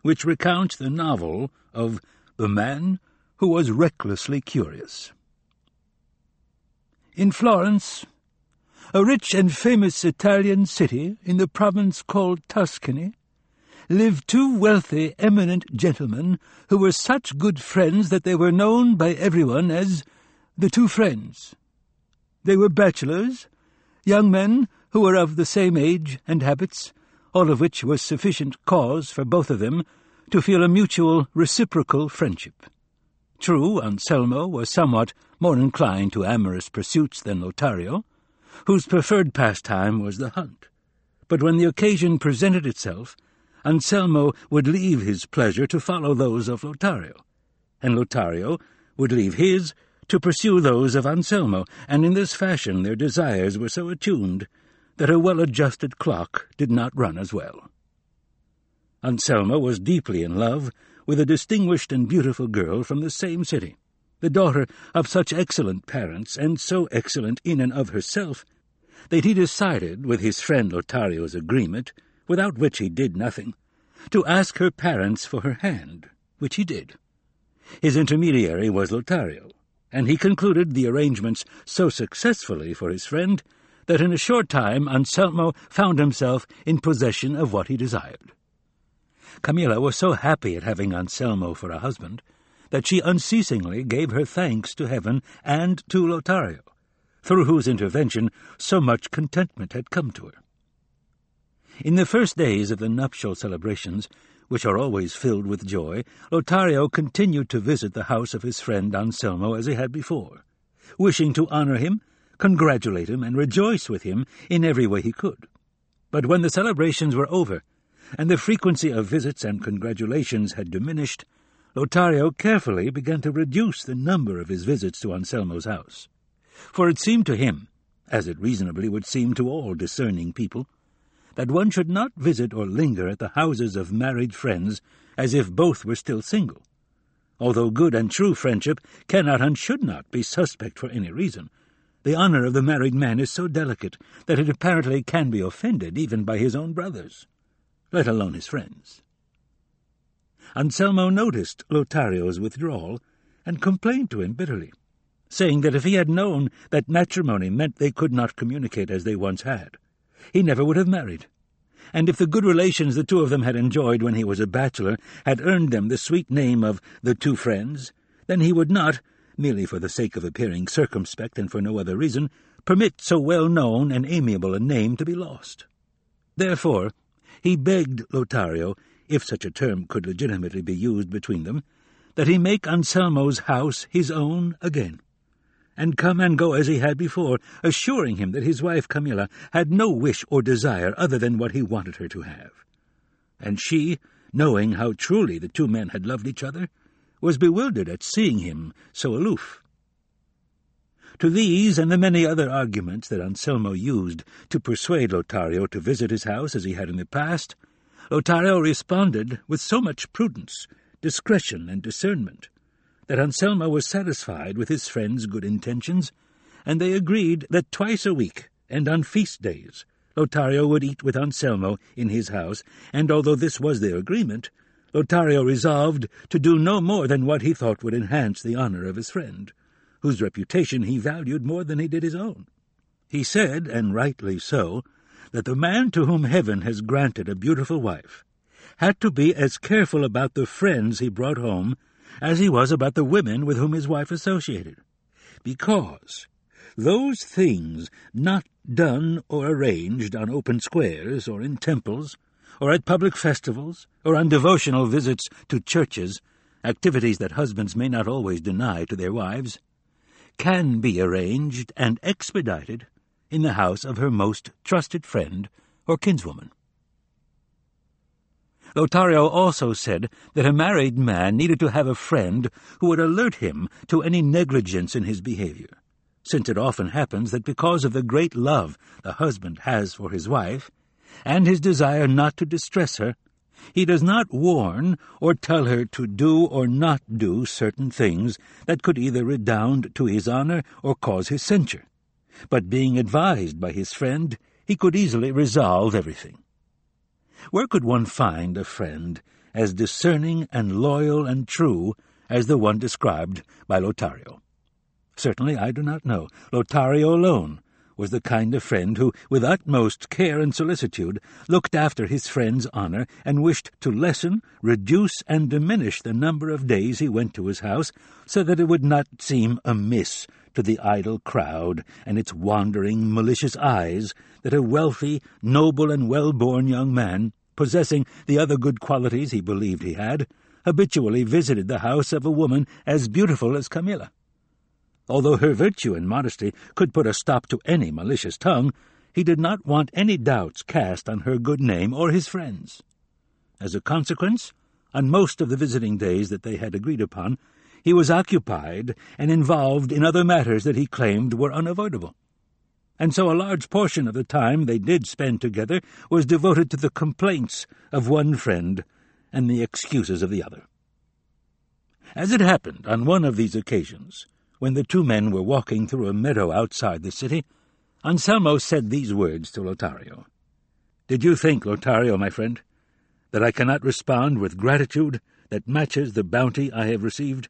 which recounts the novel of The Man Who Was Recklessly Curious. In Florence, a rich and famous Italian city in the province called Tuscany, lived two wealthy, eminent gentlemen who were such good friends that they were known by everyone as the two friends. They were bachelors, young men who were of the same age and habits, all of which was sufficient cause for both of them to feel a mutual reciprocal friendship. True, Anselmo was somewhat more inclined to amorous pursuits than Lothario, whose preferred pastime was the hunt. But when the occasion presented itself, Anselmo would leave his pleasure to follow those of Lothario, and Lothario would leave his to pursue those of Anselmo, and in this fashion their desires were so attuned that a well-adjusted clock did not run as well. Anselmo was deeply in love with a distinguished and beautiful girl from the same city, the daughter of such excellent parents, and so excellent in and of herself, that he decided, with his friend Lothario's agreement, without which he did nothing, to ask her parents for her hand, which he did. His intermediary was Lothario, and he concluded the arrangements so successfully for his friend that in a short time Anselmo found himself in possession of what he desired. Camilla was so happy at having Anselmo for a husband that she unceasingly gave her thanks to heaven and to Lothario, through whose intervention so much contentment had come to her. In the first days of the nuptial celebrations, which are always filled with joy, Lothario continued to visit the house of his friend Anselmo as he had before, wishing to honour him, congratulate him, and rejoice with him in every way he could. But when the celebrations were over, and the frequency of visits and congratulations had diminished, Lothario carefully began to reduce the number of his visits to Anselmo's house. For it seemed to him, as it reasonably would seem to all discerning people, that one should not visit or linger at the houses of married friends as if both were still single. Although good and true friendship cannot and should not be suspect for any reason, the honour of the married man is so delicate that it apparently can be offended even by his own brothers, let alone his friends. Anselmo noticed Lothario's withdrawal and complained to him bitterly, saying that if he had known that matrimony meant they could not communicate as they once had, he never would have married. And if the good relations the two of them had enjoyed when he was a bachelor had earned them the sweet name of the two friends, then he would not, merely for the sake of appearing circumspect and for no other reason, permit so well known and amiable a name to be lost. Therefore, he begged Lothario, if such a term could legitimately be used between them, that he make Anselmo's house his own again and come and go as he had before, assuring him that his wife Camilla had no wish or desire other than what he wanted her to have. And she, knowing how truly the two men had loved each other, was bewildered at seeing him so aloof. To these and the many other arguments that Anselmo used to persuade Lothario to visit his house as he had in the past, Lothario responded with so much prudence, discretion, and discernment that Anselmo was satisfied with his friend's good intentions, and they agreed that twice a week, and on feast days, Lothario would eat with Anselmo in his house, and although this was their agreement, Lothario resolved to do no more than what he thought would enhance the honour of his friend, whose reputation he valued more than he did his own. He said, and rightly so, that the man to whom heaven has granted a beautiful wife had to be as careful about the friends he brought home as he was about the women with whom his wife associated, because those things not done or arranged on open squares or in temples, or at public festivals, or on devotional visits to churches, activities that husbands may not always deny to their wives, can be arranged and expedited in the house of her most trusted friend or kinswoman. Lothario also said that a married man needed to have a friend who would alert him to any negligence in his behavior, since it often happens that because of the great love the husband has for his wife, and his desire not to distress her, he does not warn or tell her to do or not do certain things that could either redound to his honour or cause his censure. But being advised by his friend, he could easily resolve everything. Where could one find a friend as discerning and loyal and true as the one described by Lothario? Certainly I do not know. Lothario alone was the kind of friend who, with utmost care and solicitude, looked after his friend's honour and wished to lessen, reduce, and diminish the number of days he went to his house, so that it would not seem amiss to the idle crowd and its wandering, malicious eyes that a wealthy, noble, and well-born young man, possessing the other good qualities he believed he had, habitually visited the house of a woman as beautiful as Camilla. Although her virtue and modesty could put a stop to any malicious tongue, he did not want any doubts cast on her good name or his friends. As a consequence, on most of the visiting days that they had agreed upon, he was occupied and involved in other matters that he claimed were unavoidable. And so a large portion of the time they did spend together was devoted to the complaints of one friend and the excuses of the other. As it happened on one of these occasions, when the two men were walking through a meadow outside the city, Anselmo said these words to Lothario. Did you think, Lothario, my friend, that I cannot respond with gratitude that matches the bounty I have received?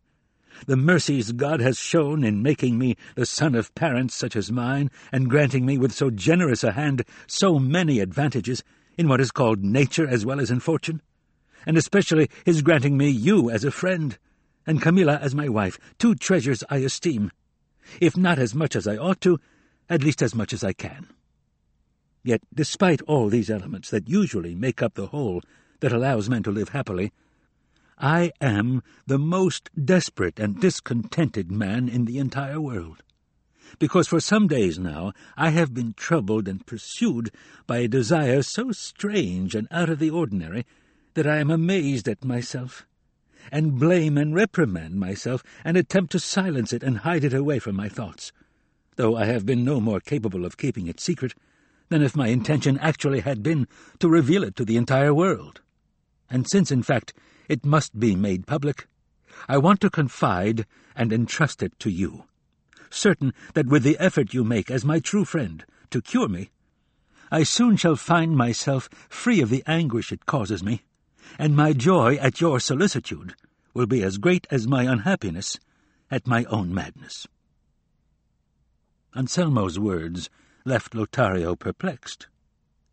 The mercies God has shown in making me the son of parents such as mine, and granting me with so generous a hand so many advantages in what is called nature as well as in fortune, and especially his granting me you as a friend, and Camilla as my wife, two treasures I esteem, if not as much as I ought to, at least as much as I can. Yet, despite all these elements that usually make up the whole that allows men to live happily, I am the most desperate and discontented man in the entire world, because for some days now I have been troubled and pursued by a desire so strange and out of the ordinary that I am amazed at myself and blame and reprimand myself, and attempt to silence it and hide it away from my thoughts, though I have been no more capable of keeping it secret than if my intention actually had been to reveal it to the entire world. And since, in fact, it must be made public, I want to confide and entrust it to you, certain that with the effort you make as my true friend to cure me, I soon shall find myself free of the anguish it causes me, and my joy at your solicitude will be as great as my unhappiness at my own madness. Anselmo's words left Lothario perplexed,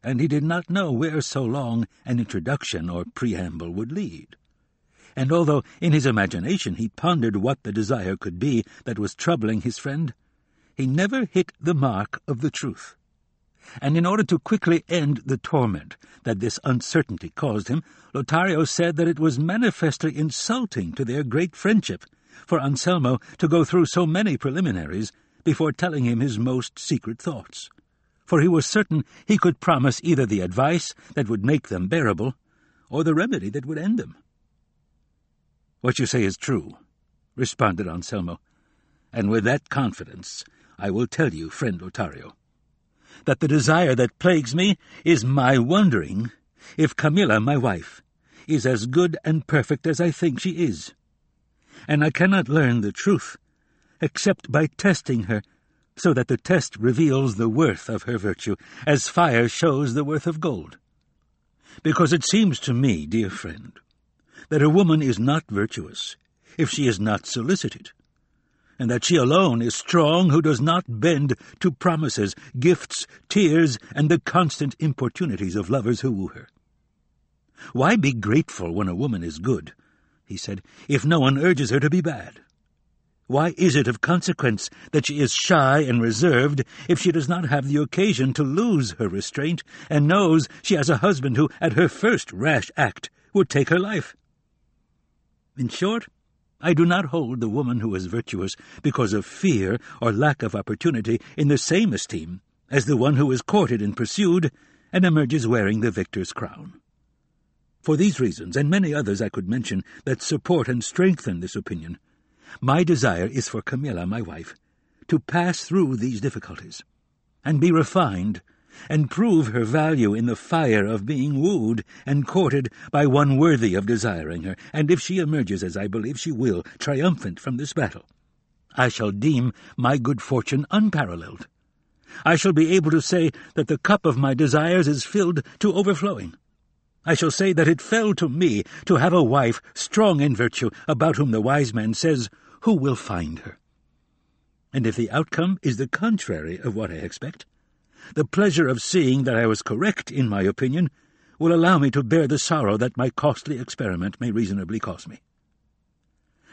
and he did not know where so long an introduction or preamble would lead. And although in his imagination he pondered what the desire could be that was troubling his friend, he never hit the mark of the truth and in order to quickly end the torment that this uncertainty caused him, Lothario said that it was manifestly insulting to their great friendship for Anselmo to go through so many preliminaries before telling him his most secret thoughts, for he was certain he could promise either the advice that would make them bearable, or the remedy that would end them. What you say is true, responded Anselmo, and with that confidence I will tell you, friend Lothario that the desire that plagues me is my wondering if Camilla, my wife, is as good and perfect as I think she is. And I cannot learn the truth except by testing her, so that the test reveals the worth of her virtue, as fire shows the worth of gold. Because it seems to me, dear friend, that a woman is not virtuous if she is not solicited, and that she alone is strong who does not bend to promises, gifts, tears, and the constant importunities of lovers who woo her. Why be grateful when a woman is good, he said, if no one urges her to be bad? Why is it of consequence that she is shy and reserved if she does not have the occasion to lose her restraint, and knows she has a husband who, at her first rash act, would take her life? In short, I do not hold the woman who is virtuous because of fear or lack of opportunity in the same esteem as the one who is courted and pursued and emerges wearing the victor's crown. For these reasons, and many others I could mention that support and strengthen this opinion, my desire is for Camilla, my wife, to pass through these difficulties, and be refined and prove her value in the fire of being wooed and courted by one worthy of desiring her, and if she emerges, as I believe she will, triumphant from this battle, I shall deem my good fortune unparalleled. I shall be able to say that the cup of my desires is filled to overflowing. I shall say that it fell to me to have a wife strong in virtue, about whom the wise man says, Who will find her? and if the outcome is the contrary of what I expect, the pleasure of seeing that I was correct in my opinion will allow me to bear the sorrow that my costly experiment may reasonably cost me.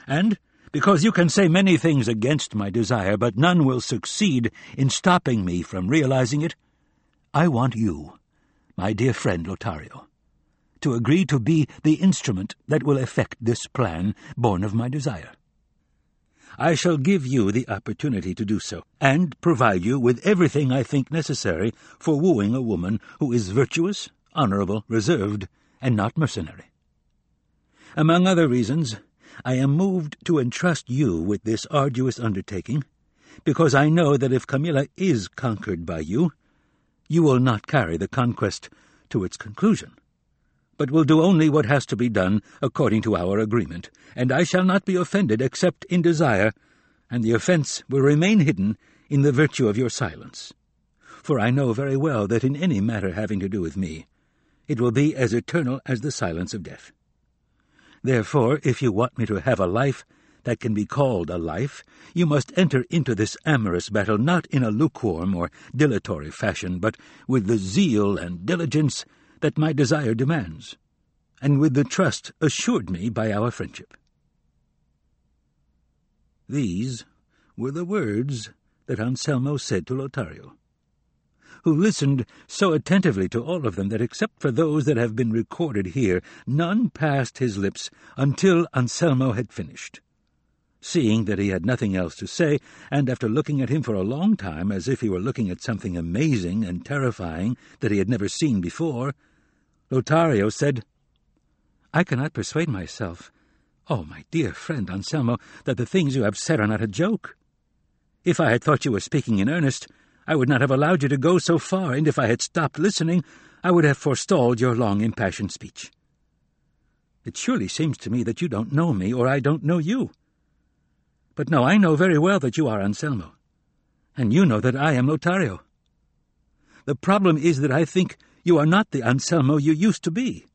And because you can say many things against my desire, but none will succeed in stopping me from realizing it, I want you, my dear friend Lothario, to agree to be the instrument that will effect this plan born of my desire. I shall give you the opportunity to do so, and provide you with everything I think necessary for wooing a woman who is virtuous, honorable, reserved, and not mercenary. Among other reasons, I am moved to entrust you with this arduous undertaking, because I know that if Camilla is conquered by you, you will not carry the conquest to its conclusion, but will do only what has to be done according to our agreement, and I shall not be offended except in desire, and the offence will remain hidden in the virtue of your silence. For I know very well that in any matter having to do with me, it will be as eternal as the silence of death. Therefore, if you want me to have a life that can be called a life, you must enter into this amorous battle not in a lukewarm or dilatory fashion, but with the zeal and diligence that my desire demands, and with the trust assured me by our friendship. These were the words that Anselmo said to Lothario who listened so attentively to all of them that except for those that have been recorded here, none passed his lips until Anselmo had finished. Seeing that he had nothing else to say, and after looking at him for a long time as if he were looking at something amazing and terrifying that he had never seen before, Lothario said, I cannot persuade myself, oh, my dear friend Anselmo, that the things you have said are not a joke. If I had thought you were speaking in earnest, I would not have allowed you to go so far, and if I had stopped listening, I would have forestalled your long impassioned speech. It surely seems to me that you don't know me, or I don't know you. But no, I know very well that you are Anselmo, and you know that I am Lothario. The problem is that I think you are not the Anselmo you used to be.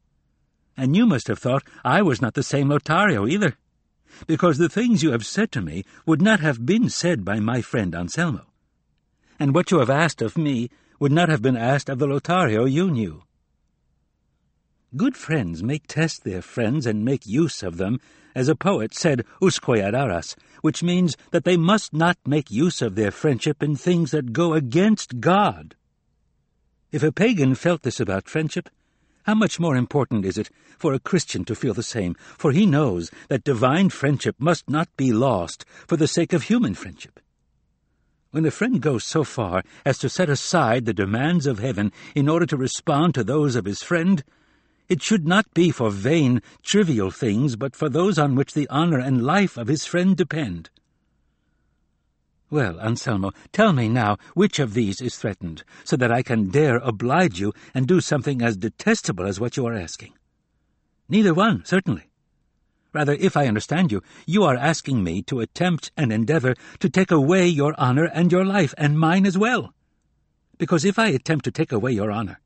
And you must have thought I was not the same Lothario either, because the things you have said to me would not have been said by my friend Anselmo and what you have asked of me would not have been asked of the Lothario you knew. Good friends make test their friends and make use of them, as a poet said, usque ad aras, which means that they must not make use of their friendship in things that go against God. If a pagan felt this about friendship, how much more important is it for a Christian to feel the same, for he knows that divine friendship must not be lost for the sake of human friendship. When a friend goes so far as to set aside the demands of heaven in order to respond to those of his friend, it should not be for vain, trivial things, but for those on which the honor and life of his friend depend. Well, Anselmo, tell me now which of these is threatened, so that I can dare oblige you and do something as detestable as what you are asking. Neither one, certainly. Rather, if I understand you, you are asking me to attempt and endeavor to take away your honor and your life, and mine as well. Because if I attempt to take away your honor,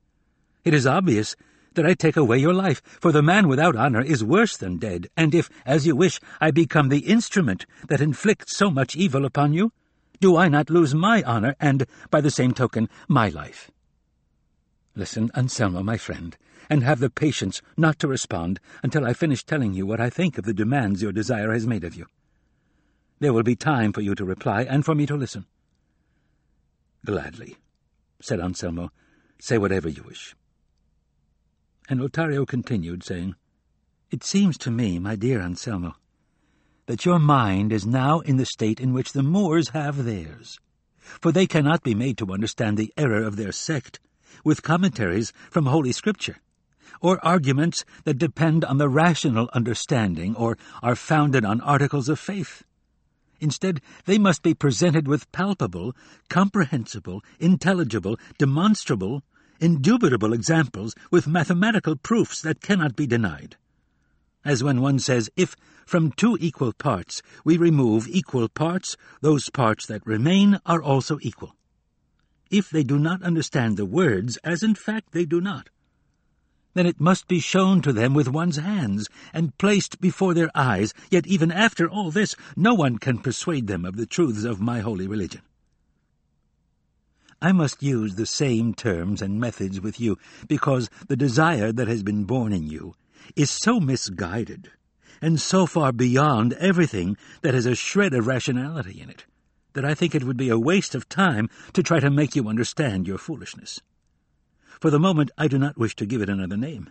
it is obvious that I take away your life, for the man without honor is worse than dead, and if, as you wish, I become the instrument that inflicts so much evil upon you, do I not lose my honor and, by the same token, my life? Listen, Anselmo, my friend, and have the patience not to respond until I finish telling you what I think of the demands your desire has made of you. There will be time for you to reply and for me to listen. Gladly, said Anselmo. Say whatever you wish. And Lothario continued, saying, It seems to me, my dear Anselmo, that your mind is now in the state in which the Moors have theirs, for they cannot be made to understand the error of their sect with commentaries from Holy Scripture or arguments that depend on the rational understanding or are founded on articles of faith. Instead, they must be presented with palpable, comprehensible, intelligible, demonstrable, indubitable examples with mathematical proofs that cannot be denied. As when one says, if from two equal parts we remove equal parts, those parts that remain are also equal. If they do not understand the words, as in fact they do not, then it must be shown to them with one's hands and placed before their eyes. Yet even after all this, no one can persuade them of the truths of my holy religion. I must use the same terms and methods with you, because the desire that has been born in you is so misguided, and so far beyond everything that has a shred of rationality in it, that I think it would be a waste of time to try to make you understand your foolishness. For the moment, I do not wish to give it another name.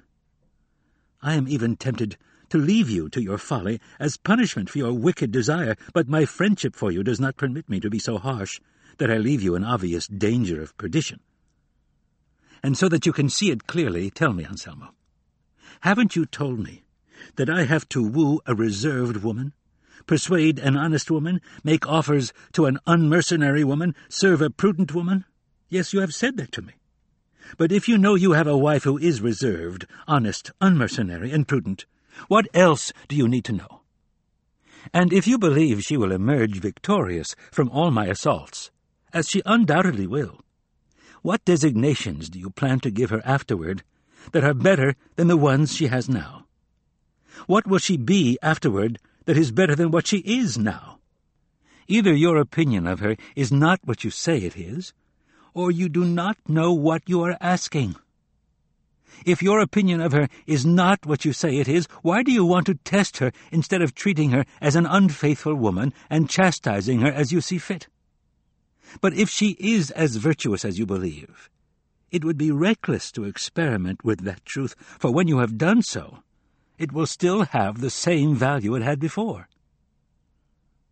I am even tempted to leave you to your folly as punishment for your wicked desire, but my friendship for you does not permit me to be so harsh that I leave you in obvious danger of perdition. And so that you can see it clearly, tell me, Anselmo, haven't you told me that I have to woo a reserved woman, persuade an honest woman, make offers to an unmercenary woman, serve a prudent woman? Yes, you have said that to me. But if you know you have a wife who is reserved, honest, unmercenary, and prudent, what else do you need to know? And if you believe she will emerge victorious from all my assaults, as she undoubtedly will, what designations do you plan to give her afterward that are better than the ones she has now? What will she be afterward that is better than what she is now? Either your opinion of her is not what you say it is, or you do not know what you are asking. If your opinion of her is not what you say it is, why do you want to test her instead of treating her as an unfaithful woman and chastising her as you see fit? But if she is as virtuous as you believe, it would be reckless to experiment with that truth, for when you have done so, it will still have the same value it had before.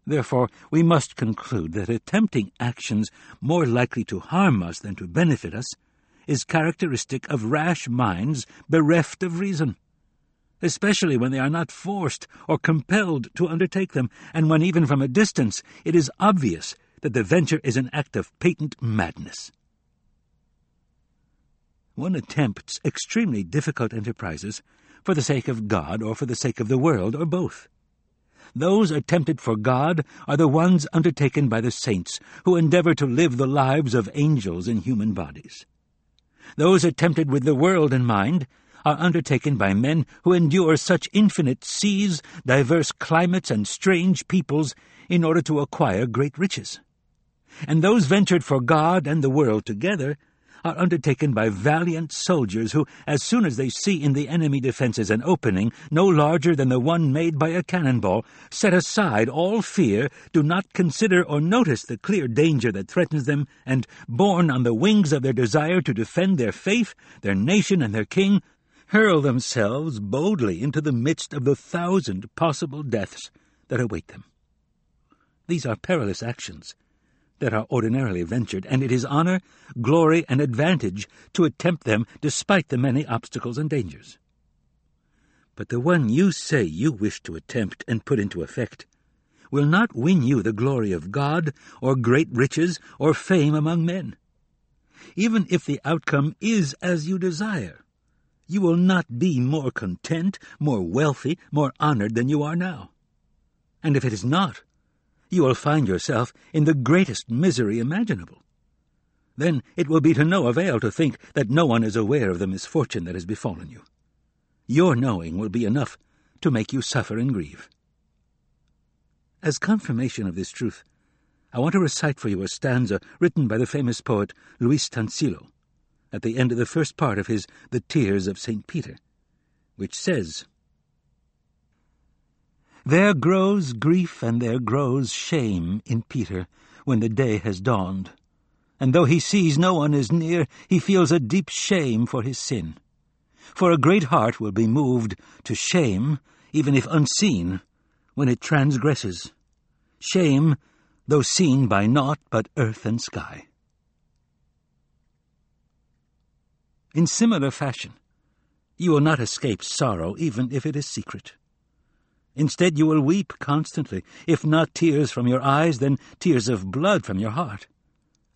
Therefore, we must conclude that attempting actions more likely to harm us than to benefit us is characteristic of rash minds bereft of reason, especially when they are not forced or compelled to undertake them, and when even from a distance it is obvious that the venture is an act of patent madness. One attempts extremely difficult enterprises for the sake of God or for the sake of the world, or both. Those attempted for God are the ones undertaken by the saints, who endeavor to live the lives of angels in human bodies. Those attempted with the world in mind are undertaken by men who endure such infinite seas, diverse climates, and strange peoples in order to acquire great riches. And those ventured for God and the world together are undertaken by valiant soldiers who, as soon as they see in the enemy defences an opening no larger than the one made by a cannonball, set aside all fear, do not consider or notice the clear danger that threatens them, and, borne on the wings of their desire to defend their faith, their nation, and their king, hurl themselves boldly into the midst of the thousand possible deaths that await them. These are perilous actions that are ordinarily ventured, and it is honour, glory, and advantage to attempt them despite the many obstacles and dangers. But the one you say you wish to attempt and put into effect will not win you the glory of God, or great riches, or fame among men. Even if the outcome is as you desire, you will not be more content, more wealthy, more honoured than you are now. And if it is not, you will find yourself in the greatest misery imaginable. Then it will be to no avail to think that no one is aware of the misfortune that has befallen you. Your knowing will be enough to make you suffer and grieve. As confirmation of this truth, I want to recite for you a stanza written by the famous poet Luis Tansilo at the end of the first part of his The Tears of St. Peter, which says, there grows grief and there grows shame in Peter when the day has dawned. And though he sees no one is near, he feels a deep shame for his sin. For a great heart will be moved to shame, even if unseen, when it transgresses. Shame, though seen by naught but earth and sky. In similar fashion, you will not escape sorrow even if it is secret. Instead, you will weep constantly, if not tears from your eyes, then tears of blood from your heart,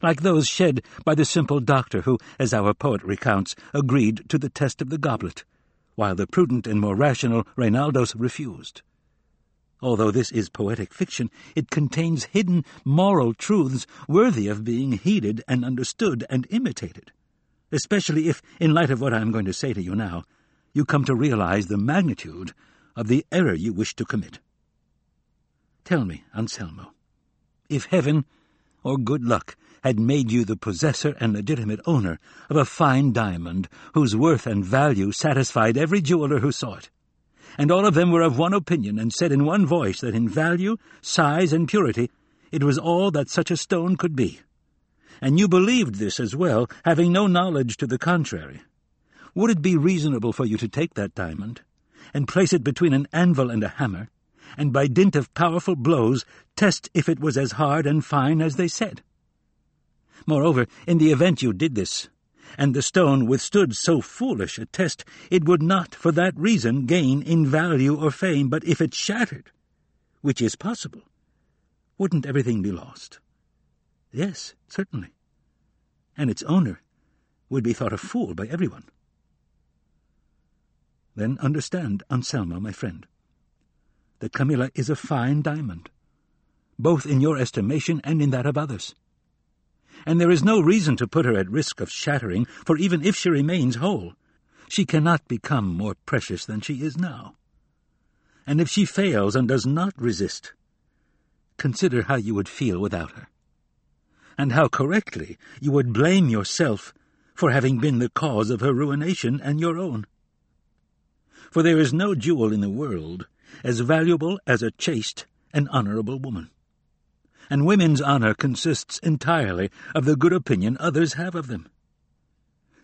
like those shed by the simple doctor who, as our poet recounts, agreed to the test of the goblet, while the prudent and more rational Reinaldos refused. Although this is poetic fiction, it contains hidden moral truths worthy of being heeded and understood and imitated, especially if, in light of what I am going to say to you now, you come to realize the magnitude of the error you wish to commit. Tell me, Anselmo, if heaven or good luck had made you the possessor and legitimate owner of a fine diamond whose worth and value satisfied every jeweler who saw it, and all of them were of one opinion and said in one voice that in value, size, and purity it was all that such a stone could be. And you believed this as well, having no knowledge to the contrary. Would it be reasonable for you to take that diamond, and place it between an anvil and a hammer, and by dint of powerful blows test if it was as hard and fine as they said? Moreover, in the event you did this, and the stone withstood so foolish a test, it would not for that reason gain in value or fame, but if it shattered, which is possible, wouldn't everything be lost? Yes, certainly. And its owner would be thought a fool by everyone. Then understand, Anselmo, my friend, that Camilla is a fine diamond, both in your estimation and in that of others and there is no reason to put her at risk of shattering, for even if she remains whole, she cannot become more precious than she is now. And if she fails and does not resist, consider how you would feel without her, and how correctly you would blame yourself for having been the cause of her ruination and your own. For there is no jewel in the world as valuable as a chaste and honourable woman and women's honour consists entirely of the good opinion others have of them.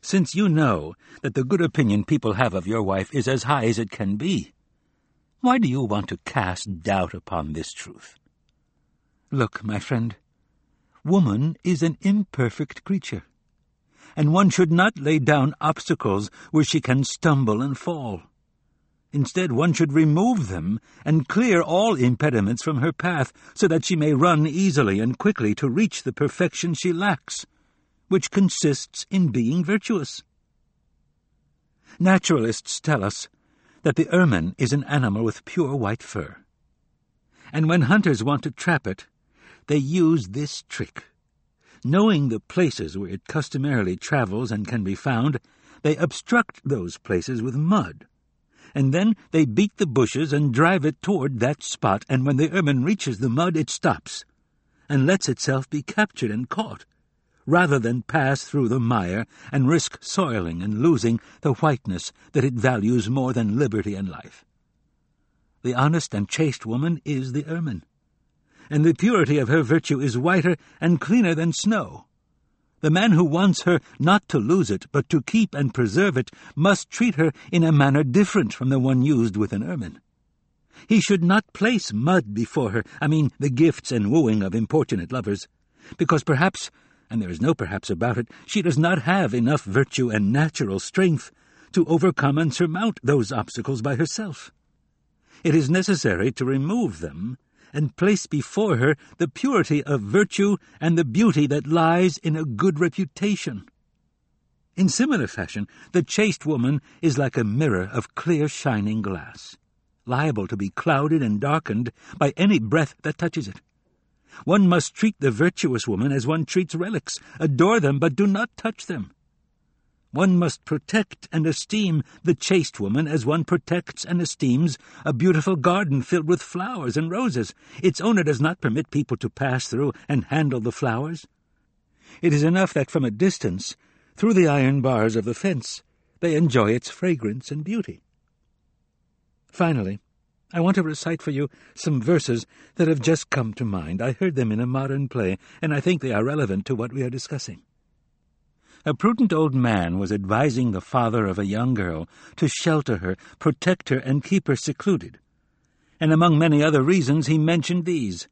Since you know that the good opinion people have of your wife is as high as it can be, why do you want to cast doubt upon this truth? Look, my friend, woman is an imperfect creature, and one should not lay down obstacles where she can stumble and fall. Instead, one should remove them and clear all impediments from her path so that she may run easily and quickly to reach the perfection she lacks, which consists in being virtuous. Naturalists tell us that the ermine is an animal with pure white fur. And when hunters want to trap it, they use this trick. Knowing the places where it customarily travels and can be found, they obstruct those places with mud and then they beat the bushes and drive it toward that spot, and when the ermine reaches the mud, it stops, and lets itself be captured and caught, rather than pass through the mire and risk soiling and losing the whiteness that it values more than liberty and life. The honest and chaste woman is the ermine, and the purity of her virtue is whiter and cleaner than snow. The man who wants her not to lose it, but to keep and preserve it, must treat her in a manner different from the one used with an ermine. He should not place mud before her, I mean the gifts and wooing of importunate lovers, because perhaps, and there is no perhaps about it, she does not have enough virtue and natural strength to overcome and surmount those obstacles by herself. It is necessary to remove them and place before her the purity of virtue and the beauty that lies in a good reputation. In similar fashion, the chaste woman is like a mirror of clear shining glass, liable to be clouded and darkened by any breath that touches it. One must treat the virtuous woman as one treats relics, adore them, but do not touch them. One must protect and esteem the chaste woman as one protects and esteems a beautiful garden filled with flowers and roses. Its owner does not permit people to pass through and handle the flowers. It is enough that from a distance, through the iron bars of the fence, they enjoy its fragrance and beauty. Finally, I want to recite for you some verses that have just come to mind. I heard them in a modern play, and I think they are relevant to what we are discussing. A prudent old man was advising the father of a young girl to shelter her, protect her, and keep her secluded. And among many other reasons he mentioned these.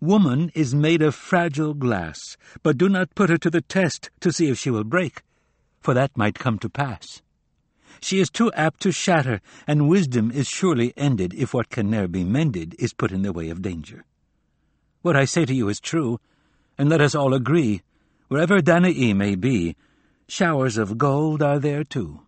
Woman is made of fragile glass, but do not put her to the test to see if she will break, for that might come to pass. She is too apt to shatter, and wisdom is surely ended if what can ne'er be mended is put in the way of danger. What I say to you is true, and let us all agree Wherever Danae may be, showers of gold are there too.